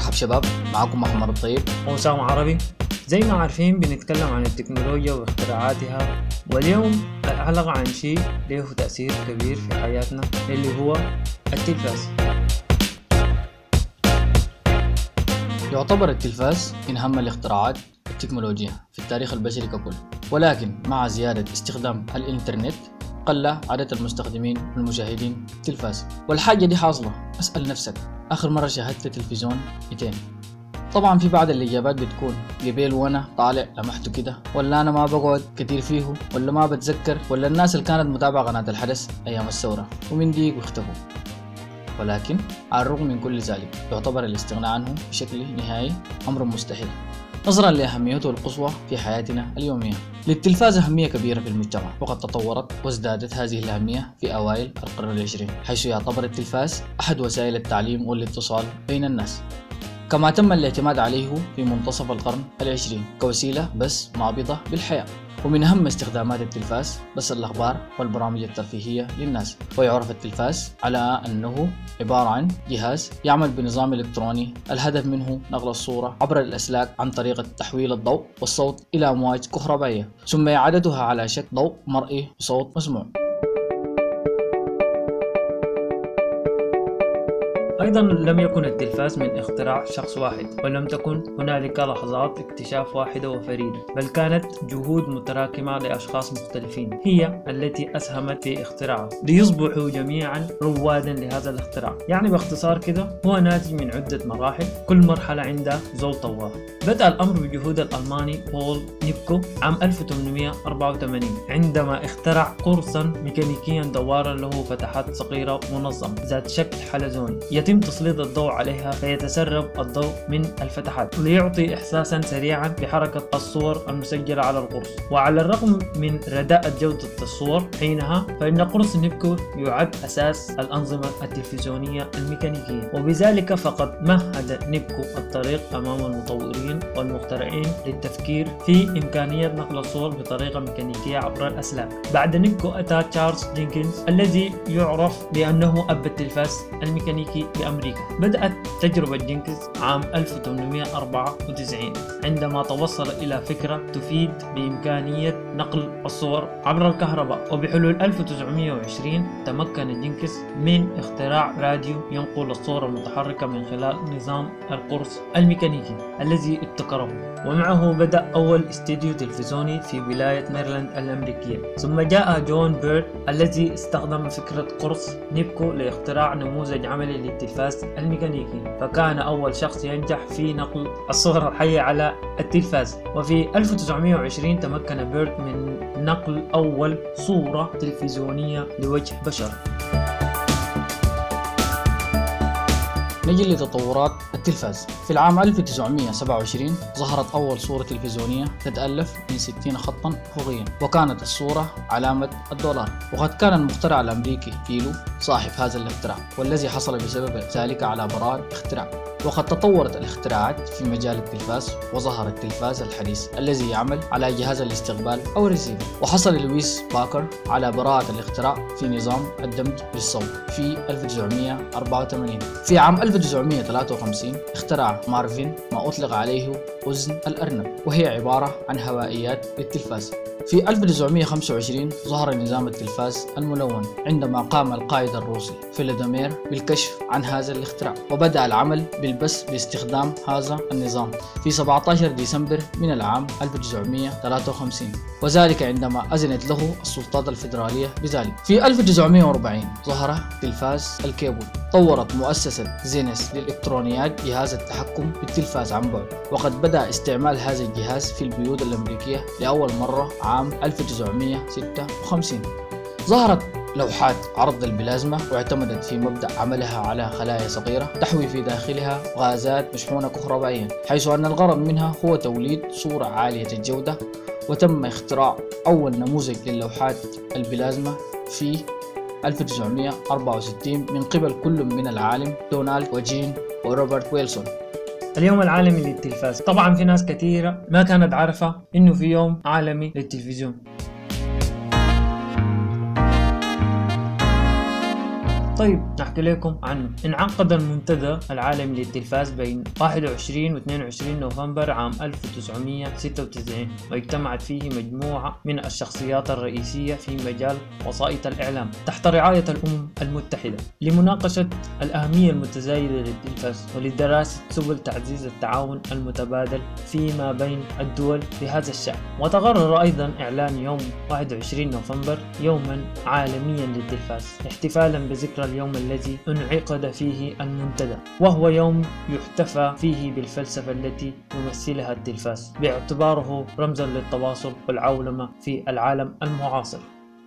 مرحب شباب معكم محمد الطيب. وسام عربي. زي ما عارفين بنتكلم عن التكنولوجيا واختراعاتها واليوم الحلقة عن شيء له تأثير كبير في حياتنا اللي هو التلفاز. يعتبر التلفاز من أهم الاختراعات التكنولوجية في التاريخ البشري ككل. ولكن مع زيادة استخدام الإنترنت قل عدد المستخدمين والمشاهدين التلفاز والحاجة دي حاصلة. اسأل نفسك. آخر مرة شاهدت تلفزيون متين طبعا في بعض الإجابات بتكون قبيل وأنا طالع لمحته كده. ولا أنا ما بقعد كتير فيه ولا ما بتذكر ولا الناس اللي كانت متابعة قناة الحدث أيام الثورة ومن ديك واختفوا. ولكن على الرغم من كل ذلك يعتبر الاستغناء عنه بشكل نهائي أمر مستحيل. نظرا لأهميته القصوى في حياتنا اليومية. للتلفاز أهمية كبيرة في المجتمع. وقد تطورت وازدادت هذه الأهمية في أوائل القرن العشرين حيث يعتبر التلفاز أحد وسائل التعليم والاتصال بين الناس. كما تم الاعتماد عليه في منتصف القرن العشرين كوسيلة بس نابضة بالحياة. ومن أهم استخدامات التلفاز بس الأخبار والبرامج الترفيهية للناس. ويعرف التلفاز على أنه عبارة عن جهاز يعمل بنظام إلكتروني. الهدف منه نقل الصورة عبر الأسلاك عن طريق تحويل الضوء والصوت إلى أمواج كهربائية ثم إعادتها على شكل ضوء مرئي وصوت مسموع. أيضا لم يكن التلفاز من اختراع شخص واحد ولم تكن هنالك لحظات اكتشاف واحدة وفريدة بل كانت جهود متراكمة لأشخاص مختلفين هي التي أسهمت في اختراعه ليصبحوا جميعا روادا لهذا الاختراع. يعني باختصار كده هو ناتج من عدة مراحل كل مرحلة عندها زول طوار بدأ الأمر بجهود الألماني بول نيبكو عام 1884 عندما اخترع قرصا ميكانيكيا دوارا له فتحات صغيرة منظمة ذات شكل حلزوني يتم تسليط الضوء عليها فيتسرب الضوء من الفتحات ليعطي إحساسا سريعا بحركة الصور المسجلة على القرص. وعلى الرغم من رداءة جودة الصور حينها فإن قرص نيبكو يعد أساس الأنظمة التلفزيونية الميكانيكية. وبذلك فقد مهد نيبكو الطريق أمام المطورين والمخترعين للتفكير في إمكانية نقل الصور بطريقة ميكانيكية عبر الأسلاك. بعد نيبكو أتى تشارلز جينكنز الذي يعرف بأنه أب التلفاز الميكانيكي بأمريكا بدأت تجربة جينكنز عام 1894 عندما توصل إلى فكرة تفيد بإمكانية نقل الصور عبر الكهرباء. وبحلول 1920 تمكن جينكنز من اختراع راديو ينقل الصورة المتحركة من خلال نظام القرص الميكانيكي الذي ابتكره. ومعه بدأ أول استديو تلفزيوني في ولاية ميرلاند الأمريكية. ثم جاء جون بيرد الذي استخدم فكرة قرص نيبكو لاختراع نموذج عملي للتلفاز الميكانيكي. فكان أول شخص ينجح في نقل الصورة الحية على التلفاز. وفي 1920 تمكن بيرد من نقل أول صورة تلفزيونية لوجه بشر. نجي لتطورات التلفاز في العام 1927 ظهرت أول صورة تلفزيونية تتألف من 60 خطا أفقيا وكانت الصورة علامة الدولار. وقد كان المخترع الأمريكي فيلو صاحب هذا الاختراع والذي حصل بسبب ذلك على براءة اختراع. وقد تطورت الاختراعات في مجال التلفاز وظهر التلفاز الحديث الذي يعمل على جهاز الاستقبال أو الريسيفر وحصل لويس باكر على براءة الاختراع في نظام الدمج بالصوت في 1984 في عام 1953 اخترع مارفين ما أطلق عليه أذن الأرنب وهي عبارة عن هوائيات للتلفاز في 1925 ظهر نظام التلفاز الملون عندما قام القائد الروسي فيلادومير بالكشف عن هذا الاختراع وبدأ العمل بالبث باستخدام هذا النظام في 17 ديسمبر من العام 1953 وذلك عندما أذنت له السلطات الفيدرالية بذلك. في 1940 ظهر تلفاز الكيبل طورت مؤسسة زينس للإلكترونيات جهاز التحكم بالتلفاز عن بعد وقد بدأ استعمال هذا الجهاز في البيوت الأمريكية لأول مرة عام 1956 ظهرت لوحات عرض البلازما واعتمدت في مبدأ عملها على خلايا صغيرة تحوي في داخلها غازات مشحونة كهربائيا حيث أن الغرض منها هو توليد صورة عالية الجودة وتم اختراع أول نموذج للوحات البلازما في 1964 من قبل كل من العالم دونالد وجين وروبرت ويلسون. اليوم العالمي للتلفاز. طبعا في ناس كثيرة ما كانت عارفة إنه في يوم عالمي للتلفزيون. طيب نحكي لكم عنه انعقد المنتدى العالمي للتلفاز بين 21 و 22 نوفمبر عام 1996 واجتمعت فيه مجموعة من الشخصيات الرئيسية في مجال وسائط الإعلام تحت رعاية الأمم المتحدة لمناقشة الأهمية المتزايدة للتلفاز ولدراسة سبل تعزيز التعاون المتبادل فيما بين الدول في هذا الشأن. وتقرر أيضا إعلان يوم 21 نوفمبر يوما عالميا للتلفاز احتفالا بذكرى اليوم الذي أنعقد فيه المنتدى وهو يوم يحتفى فيه بالفلسفة التي يمثلها التلفاز باعتباره رمزا للتواصل والعولمة في العالم المعاصر.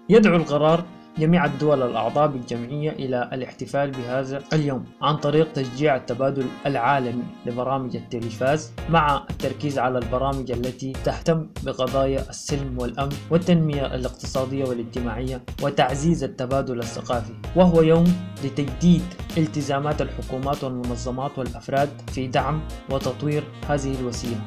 يدعو القرار جميع الدول الأعضاء بالجمعية إلى الاحتفال بهذا اليوم عن طريق تشجيع التبادل العالمي لبرامج التلفاز مع التركيز على البرامج التي تهتم بقضايا السلم والأمن والتنمية الاقتصادية والاجتماعية وتعزيز التبادل الثقافي. وهو يوم لتجديد التزامات الحكومات والمنظمات والأفراد في دعم وتطوير هذه الوسيلة.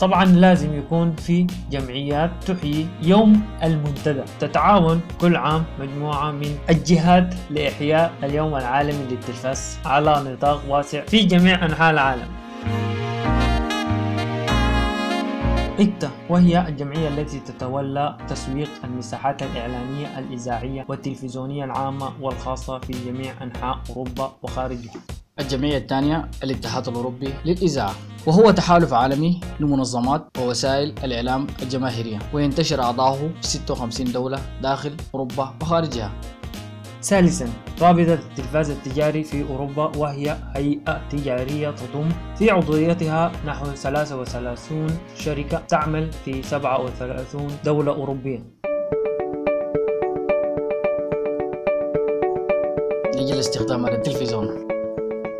طبعا لازم يكون في جمعيات تحيي يوم المنتدى. تتعاون كل عام مجموعة من الجهات لإحياء اليوم العالمي للتلفاز على نطاق واسع في جميع أنحاء العالم. إكتا وهي الجمعية التي تتولى تسويق المساحات الإعلانية الإذاعية والتلفزيونية العامة والخاصة في جميع أنحاء أوروبا وخارجها. الجمعية الثانية الاتحاد الأوروبي للإذاعة. وهو تحالف عالمي لمنظمات ووسائل الإعلام الجماهيرية وينتشر أعضاؤه في 56 دولة داخل أوروبا وخارجها. ثالثا رابطة التلفاز التجاري في أوروبا وهي هيئة تجارية تضم في عضويتها نحو 33 شركة تعمل في 37 دولة أوروبية. نيجي لاستخدام التلفزيون.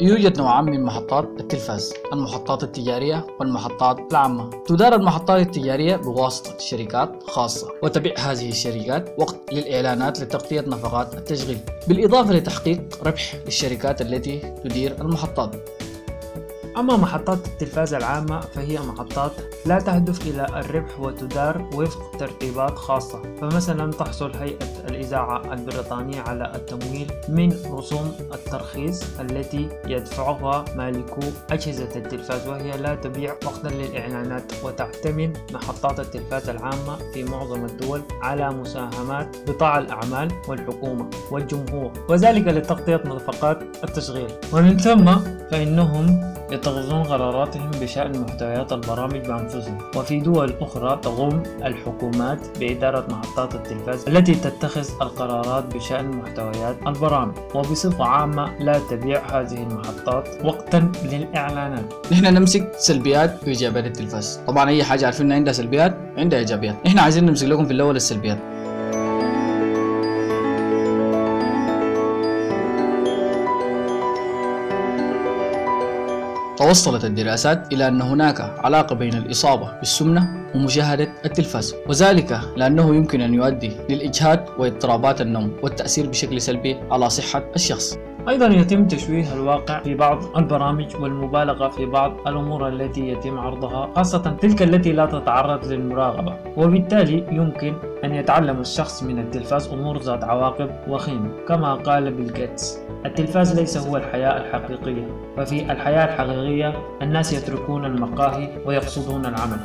يوجد نوعان من محطات التلفاز المحطات التجارية والمحطات العامة. تدار المحطات التجارية بواسطة شركات خاصة وتبيع هذه الشركات وقت للإعلانات لتغطية نفقات التشغيل بالإضافة لتحقيق ربح للشركات التي تدير المحطات. أما محطات التلفاز العامة فهي محطات لا تهدف إلى الربح وتدار وفق ترتيبات خاصة. فمثلا تحصل هيئة الإذاعة البريطانية على التمويل من رسوم الترخيص التي يدفعها مالكو أجهزة التلفاز وهي لا تبيع وقتا للإعلانات. وتعتمد محطات التلفاز العامة في معظم الدول على مساهمات قطاع الأعمال والحكومة والجمهور وذلك لتغطية نفقات التشغيل. ومن ثم فإنهم يتخذون قراراتهم بشأن محتويات البرامج بأنفسهم. وفي دول أخرى تقوم الحكومات بإدارة محطات التلفاز التي تتخذ القرارات بشأن محتويات البرامج. وبصفة عامة لا تبيع هذه المحطات وقتا للإعلانات. نحن نمسك سلبيات وإيجابيات التلفاز. طبعا أي حاجة عارفين عندها سلبيات عندها إيجابيات. نحن عايزين نمسك لكم في الأول السلبيات. توصلت الدراسات إلى أن هناك علاقة بين الإصابة بالسمنة ومشاهدة التلفاز وذلك لأنه يمكن أن يؤدي للإجهاد واضطرابات النوم والتأثير بشكل سلبي على صحة الشخص. أيضا يتم تشويه الواقع في بعض البرامج والمبالغة في بعض الأمور التي يتم عرضها خاصة تلك التي لا تتعرض للمراقبة وبالتالي يمكن أن يتعلم الشخص من التلفاز أمور ذات عواقب وخيمة. كما قال بيل جيتس التلفاز ليس هو الحياة الحقيقية ففي الحياة الحقيقية الناس يتركون المقاهي ويقصدون العمل.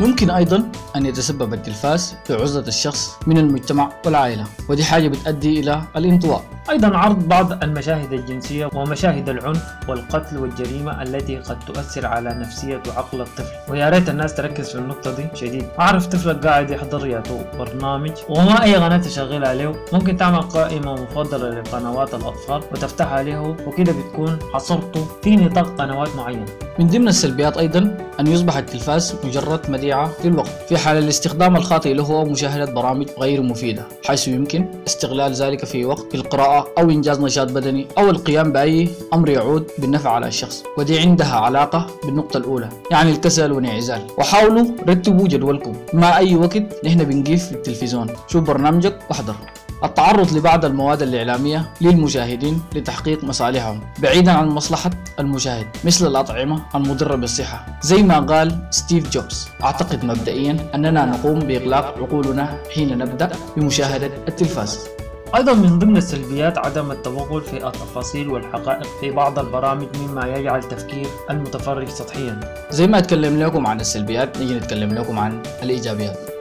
يمكن أيضا أن يتسبب التلفاز في عزلة الشخص من المجتمع والعائلة ودي حاجة بتؤدي إلى الانطواء. أيضا عرض بعض المشاهد الجنسية ومشاهد العنف والقتل والجريمة التي قد تؤثر على نفسية وعقل الطفل. ويا ريت الناس تركز في النقطة دي. شديد. أعرف طفلك قاعد يحضر ياتو برنامج وما أي قناة تشغل عليه. ممكن تعمل قائمة مفضلة لقنوات الأطفال وتفتحها عليه وكده بتكون حصرته في نطاق قنوات معينة. من ضمن السلبيات أيضا أن يصبح التلفاز مجرد مذيعة للوقت. في حال الاستخدام الخاطئ له ومشاهدة برامج غير مفيدة حيث يمكن استغلال ذلك في وقت القراءة أو إنجاز نشاط بدني أو القيام بأي أمر يعود بالنفع على الشخص ودي عندها علاقة بالنقطة الأولى يعني الكسل والانعزال. وحاولوا رتبوا جدولكم. ما أي وقت نحن بنقيف في التلفزيون. شوف برنامجك واحضر. التعرض لبعض المواد الإعلامية للمشاهدين لتحقيق مصالحهم بعيدا عن مصلحة المشاهد مثل الأطعمة المضرة بالصحة. زي ما قال ستيف جوبز أعتقد مبدئيا أننا نقوم بإغلاق عقولنا حين نبدأ بمشاهدة التلفاز. أيضا من ضمن السلبيات عدم التوغل في التفاصيل والحقائق في بعض البرامج مما يجعل تفكير المتفرج سطحيا. زي ما اتكلم لكم عن السلبيات نيجي نتكلم لكم عن الإيجابيات.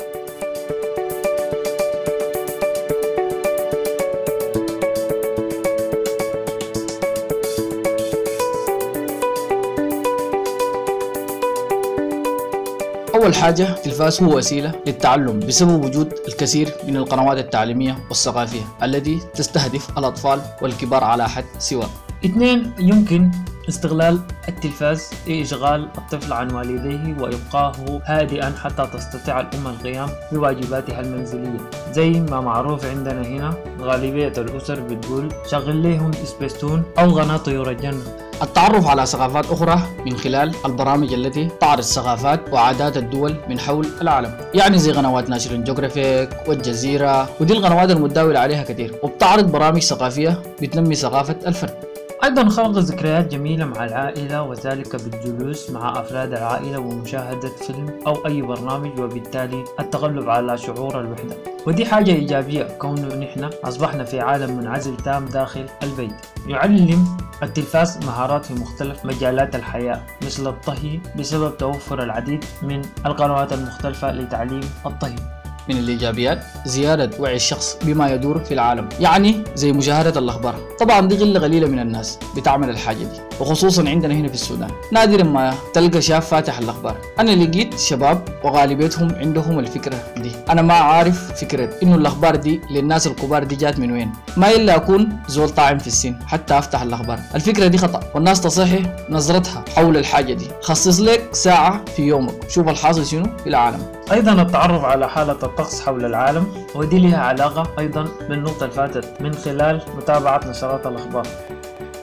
أول حاجة التلفاز هو وسيلة للتعلم بسبب وجود الكثير من القنوات التعليمية والثقافية التي تستهدف الأطفال والكبار على حد سواء اثنين يمكن استغلال التلفاز لإشغال الطفل عن والديه وإبقائه هادئا حتى تستطيع الأم القيام بواجباتها المنزلية. زي ما معروف عندنا هنا غالبية الأسر بتقول شغل ليهم سبيستون أو قناة طيور الجنة التعرف على ثقافات أخرى من خلال البرامج التي تعرض ثقافات وعادات الدول من حول العالم. يعني زي قنوات ناشرين جوغرافيك والجزيرة ودي القنوات المتداولة عليها كثير وبتعرض برامج ثقافية بتنمي ثقافة الفرد. أيضا خلق ذكريات جميلة مع العائلة وذلك بالجلوس مع أفراد العائلة ومشاهدة فيلم أو أي برنامج وبالتالي التغلب على شعور الوحدة. ودي حاجة إيجابية كونه نحن أصبحنا في عالم منعزل تام داخل البيت. يعلم التلفاز مهارات في مختلف مجالات الحياة مثل الطهي بسبب توفر العديد من القنوات المختلفة لتعليم الطهي. من الإيجابيات زيادة وعي الشخص بما يدور في العالم. يعني زي مشاهدة الأخبار. طبعا دي قلة قليلة من الناس بتعمل الحاجة دي وخصوصا عندنا هنا في السودان. نادرا ما تلقى شاب فاتح الأخبار. أنا لقيت شباب وغالبيتهم عندهم الفكرة دي. أنا ما عارف فكرة إنه الأخبار دي للناس الكبار دي جات من وين. ما إلا أكون زول طاعم في السن حتى أفتح الأخبار. الفكرة دي خطأ والناس تصحي نظرتها حول الحاجة دي. خصص لك ساعة في يومك. شوف الحاصل شنو في العالم. أيضا التعرف على حالة الطقس حول العالم ودي لها علاقة أيضا بالنقطة اللي فاتت من خلال متابعة نشرات الأخبار.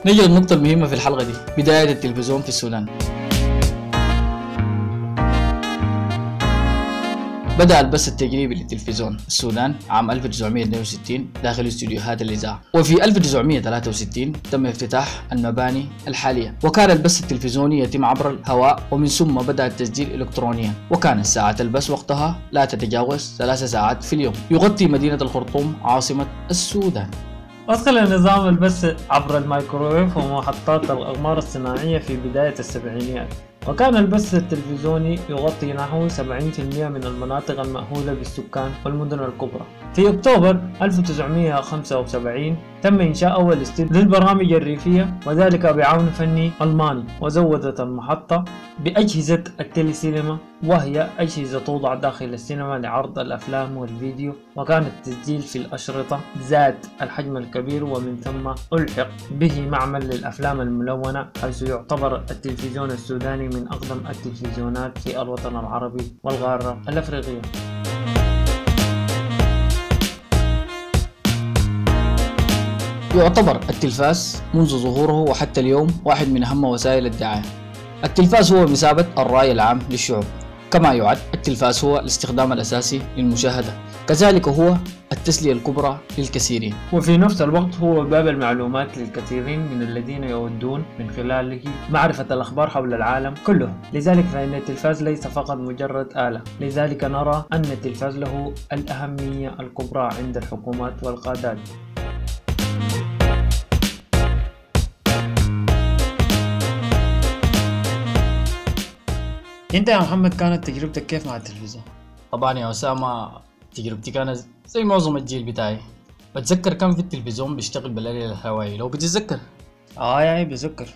نجي للنقطة المهمة في الحلقة دي بداية التلفزيون في السودان. بدأ البث التجريبي للتلفزيون السودان عام 1962 داخل استديوهات الإذاعة. وفي 1963 تم افتتاح المباني الحالية. وكان البث التلفزيوني يتم عبر الهواء ومن ثم بدأ التسجيل إلكترونيا. وكانت ساعة البث وقتها لا تتجاوز ثلاث ساعات في اليوم. يغطي مدينة الخرطوم عاصمة السودان. أدخل النظام البث عبر الميكروويف ومحطات الأقمار الصناعية في بداية السبعينيات. وكان البث التلفزيوني يغطي نحو 70% من المناطق المأهولة بالسكان والمدن الكبرى. في أكتوبر 1975 تم إنشاء أول استديو للبرامج الريفية وذلك بعون فني ألماني وزودت المحطة بأجهزة التليسينما وهي أجهزة توضع داخل السينما لعرض الأفلام والفيديو وكان التسجيل في الأشرطة زاد الحجم الكبير ومن ثم ألحق به معمل للأفلام الملونة حيث يعتبر التلفزيون السوداني من أقدم التلفزيونات في الوطن العربي والقارة الأفريقية. يعتبر التلفاز منذ ظهوره وحتى اليوم واحد من أهم وسائل الدعاية. التلفاز هو مثابة الرأي العام للشعوب. كما يعد التلفاز هو الاستخدام الأساسي للمشاهدة. كذلك هو التسلية الكبرى للكثيرين. وفي نفس الوقت هو باب المعلومات للكثيرين من الذين يودون من خلاله معرفة الأخبار حول العالم كله لذلك فإن التلفاز ليس فقط مجرد آلة. لذلك نرى أن التلفاز له الأهمية الكبرى عند الحكومات والقادات. انت يا محمد كانت تجربتك كيف مع التلفزيون؟ طبعا يا أسامة تجربتي كانت زي معظم الجيل بتاعي. بتذكر كان في التلفزيون بيشتغل بالليل الهوائي. لو بتتذكر. آه يعني بذكر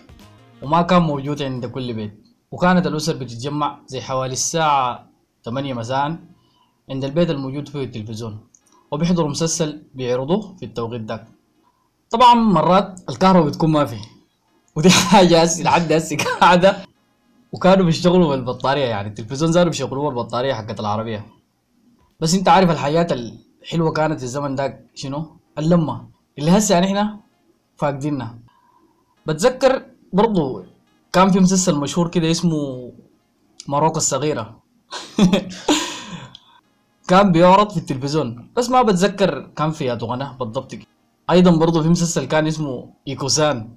وما كان موجود عند كل بيت. وكانت الأسر بتتجمع زي حوالي الساعة 8 مساء عند البيت الموجود فيه التلفزيون. وبيحضروا مسلسل بيعرضوه في التوقيت داك طبعا مرات الكهرباء بتكون ما فيه. ودي حاجة هسي لحد هسي قاعدة. وكانوا بيشتغلوا بالبطارية يعني. التلفزيون زاروا بيشغلوه بالبطارية حقت العربية. بس انت عارف الحياة الحلوة كانت الزمن داك شنو؟ اللمة. اللي هسه يعني إحنا فاقدينها. بتذكر برضو كان في مسلسل مشهور كده اسمه ماروكو الصغيرة. كان بيعرض في التلفزيون. بس ما بتذكر كان في يد غناه بالضبط. أيضا برضه في مسلسل كان اسمه إيكوسان.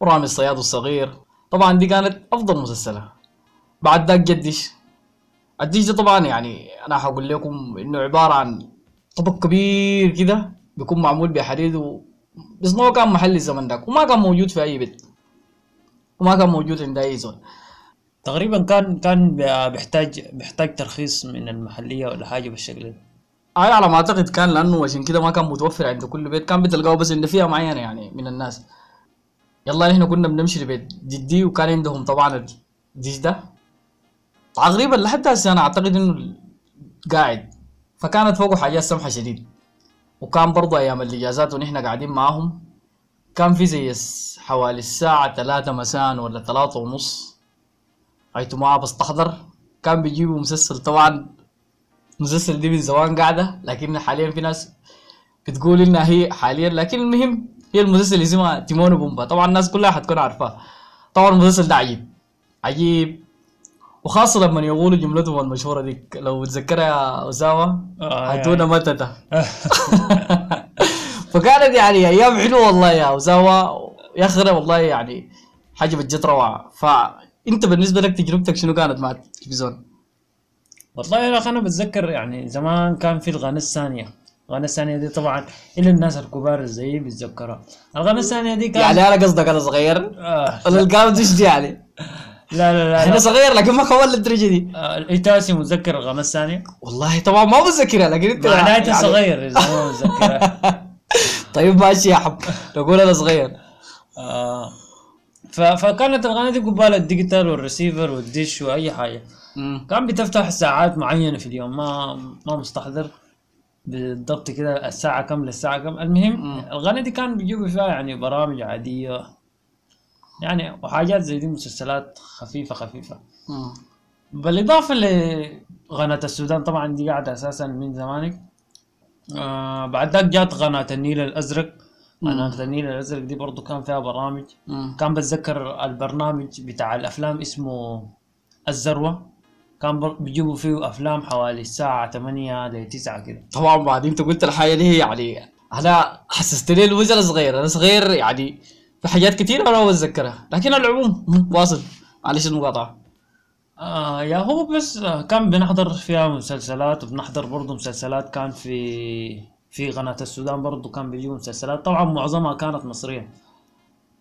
ورامي الصياد الصغير. طبعا دي كانت أفضل مسلسلة. بعد ذاك جدش الديش ده طبعا يعني أنا حقول لكم إنه عبارة عن طبق كبير كده بيكون معمول بحديد و بيصنعوه كان محلي الزمن داك وما كان موجود في أي بيت. وما كان موجود عند أي زول. تقريبا كان كان بيحتاج بيحتاج ترخيص من المحلية ولا حاجة بالشكل ده. هاي على ما أعتقد كان لأنه عشان كده ما كان متوفر عند كل بيت. كان بتلقاه بس عند فئة معينة يعني من الناس. يلا نحن كنا بنمشي لبيت جدي وكان عندهم طبعا الديش ده. تقريبا لحد هسه أنا أعتقد إنه قاعد. فكانت فوقه حاجات سمحة شديد. وكان برضه أيام الإجازات ونحن قاعدين معاهم كان في زي حوالي الساعة ثلاثة مساء ولا ثلاثة ونص. رأيته ما بستحضر كان بيجيبوا مسلسل طبعا المسلسل دي من زمان قاعدة لكن حاليا في ناس بتقول إنها هي حاليا لكن المهم هي المسلسل اللي اسمها تيمون وبومبا. طبعا الناس كلها حتكون عارفاه. طبعا المسلسل ده عجيب. عجيب. وخاصة لما يقولوا جملتهم المشهورة دي لو تذكرها يا أسامة آه، هاتونا يعني. متتة فكانت يعني أيام حلوة والله يا أسامة يا أخي والله يعني حاجة بجد روعه فأنت بالنسبة لك تجربتك شنو كانت مع التلفزيون؟ والله يا أخي أنا بتذكر يعني زمان كان في القناة الثانية القناة الثانية دي طبعا إلا الناس الكبار زيي بيتذكرها القناة الثانية دي كان يعني أنا قصدك أنا صغير آه ولا دي دي يعني؟ لا لا لا, أنا. صغير لكن ما كون للدرجه دي. آه الإيتاسي متذكر القناة الثانية؟ والله طبعا ما بتذكرها لكن انت معناته يعني- صغير إذا ما متذكرها. طيب ماشي يا حب. نقول أنا صغير. آه. فكانت القناة دي قبال ال digital وال receiver وال dish وأي حاجة. مم. كان بتفتح ساعات معينة في اليوم ما ما مستحضر. بالضبط كده الساعة كم للساعة كم. المهم القناة دي كان بيجيبوا فيها يعني برامج عادية. يعني وحاجات زي دي مسلسلات خفيفة خفيفة. مم. بالإضافة لقناة السودان طبعا دي قاعدة أساسا من زمانك. آه بعد ذاك جات قناة النيل الأزرق. قناة النيل الأزرق دي برضو كان فيها برامج. مم. كان بتذكر البرنامج بتاع الأفلام اسمه الذروة. كان بيجيبوا فيه أفلام حوالي الساعة 8 ل 9 كده. طبعا بعدين انت قلت الحاجة دي يعني أنا حسستني الوجه أنا صغير أنا صغير يعني في حاجات كثيره أنا ما بتذكرها لكن على العموم واصل. معلش المقاطعة. آه يا هو بس آه، كان بنحضر فيها مسلسلات وبنحضر برضو مسلسلات كان في في قناة السودان برضو كان بيجيبوا مسلسلات. طبعا معظمها كانت مصرية.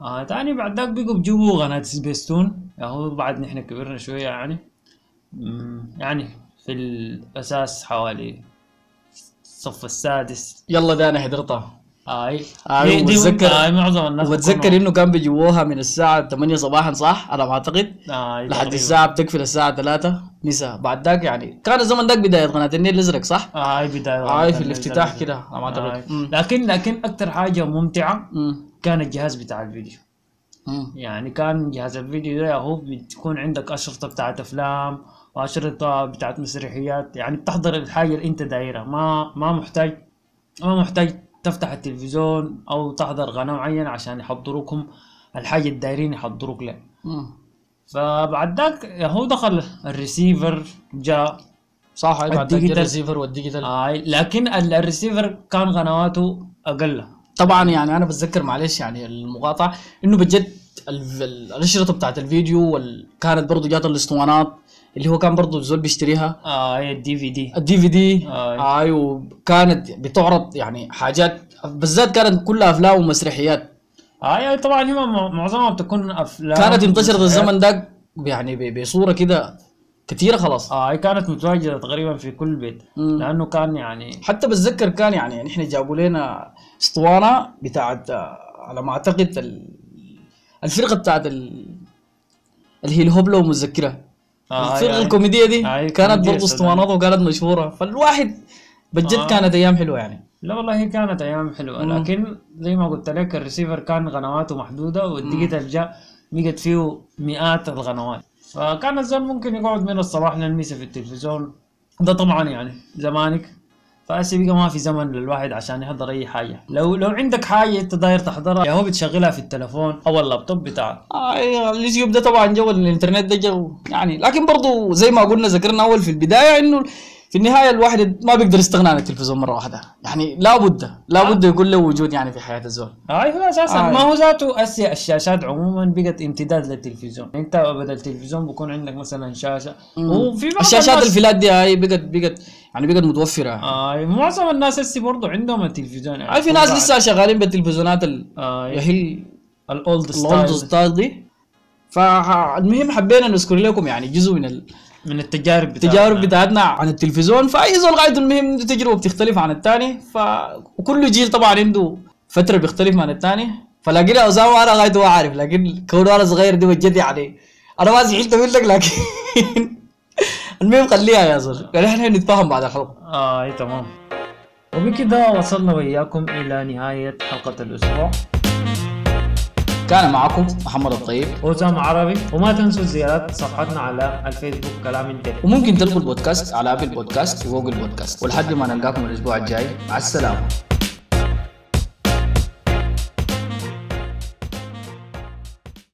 آه تاني بعد ذاك بيجوا بيجيبوا قناة سبيستون. يا هو بعد نحن كبرنا شوية يعني. يعني في الأساس حوالي الصف السادس. يلا ده أنا حضرتها. آي آه، دي, دي وبتذكر- آي معظم الناس بيكونوا- إنه كان بيجيبوها من الساعة 8 صباحا صح على ما أعتقد آي لحد. الساعة بتقفل الساعة 3 مساء بعد ذاك يعني كان الزمن ذاك بداية قناة النيل الأزرق صح؟ آي بداية هاي في النيل الافتتاح. كده على ما. أعتقد. لكن لكن أكتر حاجة ممتعة مم. كان الجهاز بتاع الفيديو. يعني كان جهاز الفيديو ده هو بتكون عندك أشرطة بتاعت أفلام وأشرطة بتاعت مسرحيات يعني بتحضر الحاجة اللي أنت دايرها ما ما محتاج ما محتاج تفتح التلفزيون أو تحضر قناة معينة عشان يحضروكم الحاجة اللي دايرين يحضروك لها. فبعد ذاك هو دخل الريسيفر جاء صح بعد ذاك. ال receiver وال digital آه لكن ال- الريسيفر كان قنواته أقل طبعا يعني أنا بتذكر معلش يعني المقاطعة إنه بجد ال- ال- الاشرطه بتاعت الفيديو وال... كانت برضه جات الاسطوانات اللي هو كان برضه الزول بيشتريها. آه هي ال DVD. ال DVD؟ آه. اي وكانت بتعرض يعني حاجات بالذات كانت كلها أفلام ومسرحيات. آه يعني طبعا هي معظمها بتكون أفلام كانت انتشرت. الزمن ده يعني بصورة كده كثيره خلاص. آه هي كانت متواجدة تقريبا في كل بيت. مم. لأنه كان يعني حتى بتذكر كان يعني نحن جابوا لنا اسطوانة بتاعت آه، على ما أعتقد ال- الفرقة بتاعت ال... اللي هي الهبله ومتذكرة. آه الفرقة هي- الكوميدية دي هاي كانت برضه. اسطوانات وكانت مشهورة. فالواحد بجد آه. كانت أيام حلوة يعني. لا والله هي كانت أيام حلوة. مم. لكن زي ما قلت لك الريسيفر كان قنواته محدودة وال digital جاء بقت فيه مئات القنوات فكان الزول ممكن يقعد من الصباح للمساء في التلفزيون. ده طبعا يعني زمانك. فهسه بقى ما في زمن للواحد عشان يحضر أي حاجة. لو لو عندك حاجة أنت داير تحضرها يا هو بتشغلها في التلفون أو اللابتوب بتاعك. آه اليوتيوب ده طبعا جو الإنترنت ده جو. يعني لكن برضه زي ما قلنا ذكرنا أول في البداية إنه في النهاية الواحد ما بيقدر يستغنى عن التلفزيون مرة واحدة. يعني لابد لابد يكون له وجود يعني في حياة الزول. أي هو أساسا. آه. ما هو ذاته أسيا الشاشات عموما بقت امتداد للتلفزيون. أنت بدل التلفزيون بكون عندك مثلا شاشة. وفي بعض الشاشات الناس- ال flat دي هاي بقت بقت يعني بقت متوفرة. آه معظم الناس هسه برضه عندهم التلفزيون. يعني هاي في ناس لسه شغالين بالتلفزيونات ال- آه هي ال old ال old style. style دي. فالمهم حبينا نذكر لكم يعني جزء من ال... من التجارب بتاعتنا. التجارب بتاعتنا عن التلفزيون فأي زول قاعد المهم عنده تجربة بتختلف عن الثاني ف وكل جيل طبعا عنده فترة بيختلف عن الثاني فلاقينا أسامة أنا قاعد هو عارف لكن كونه أنا صغير دي بجد يعني أنا ما زعلت منك لكن المهم خليها يا زول. يعني إحنا نتفاهم بعد الحلقة. آه أي تمام. وبكده وصلنا وإياكم إلى نهاية حلقة الأسبوع. كان معكم محمد الطيب. وسام عربي. وما تنسوا زيارة صفحتنا على الفيسبوك كلام انتهى وممكن تلقوا البودكاست على أبل بودكاست وجوجل بودكاست. ولحد ما نلقاكم الأسبوع الجاي. مع السلامة.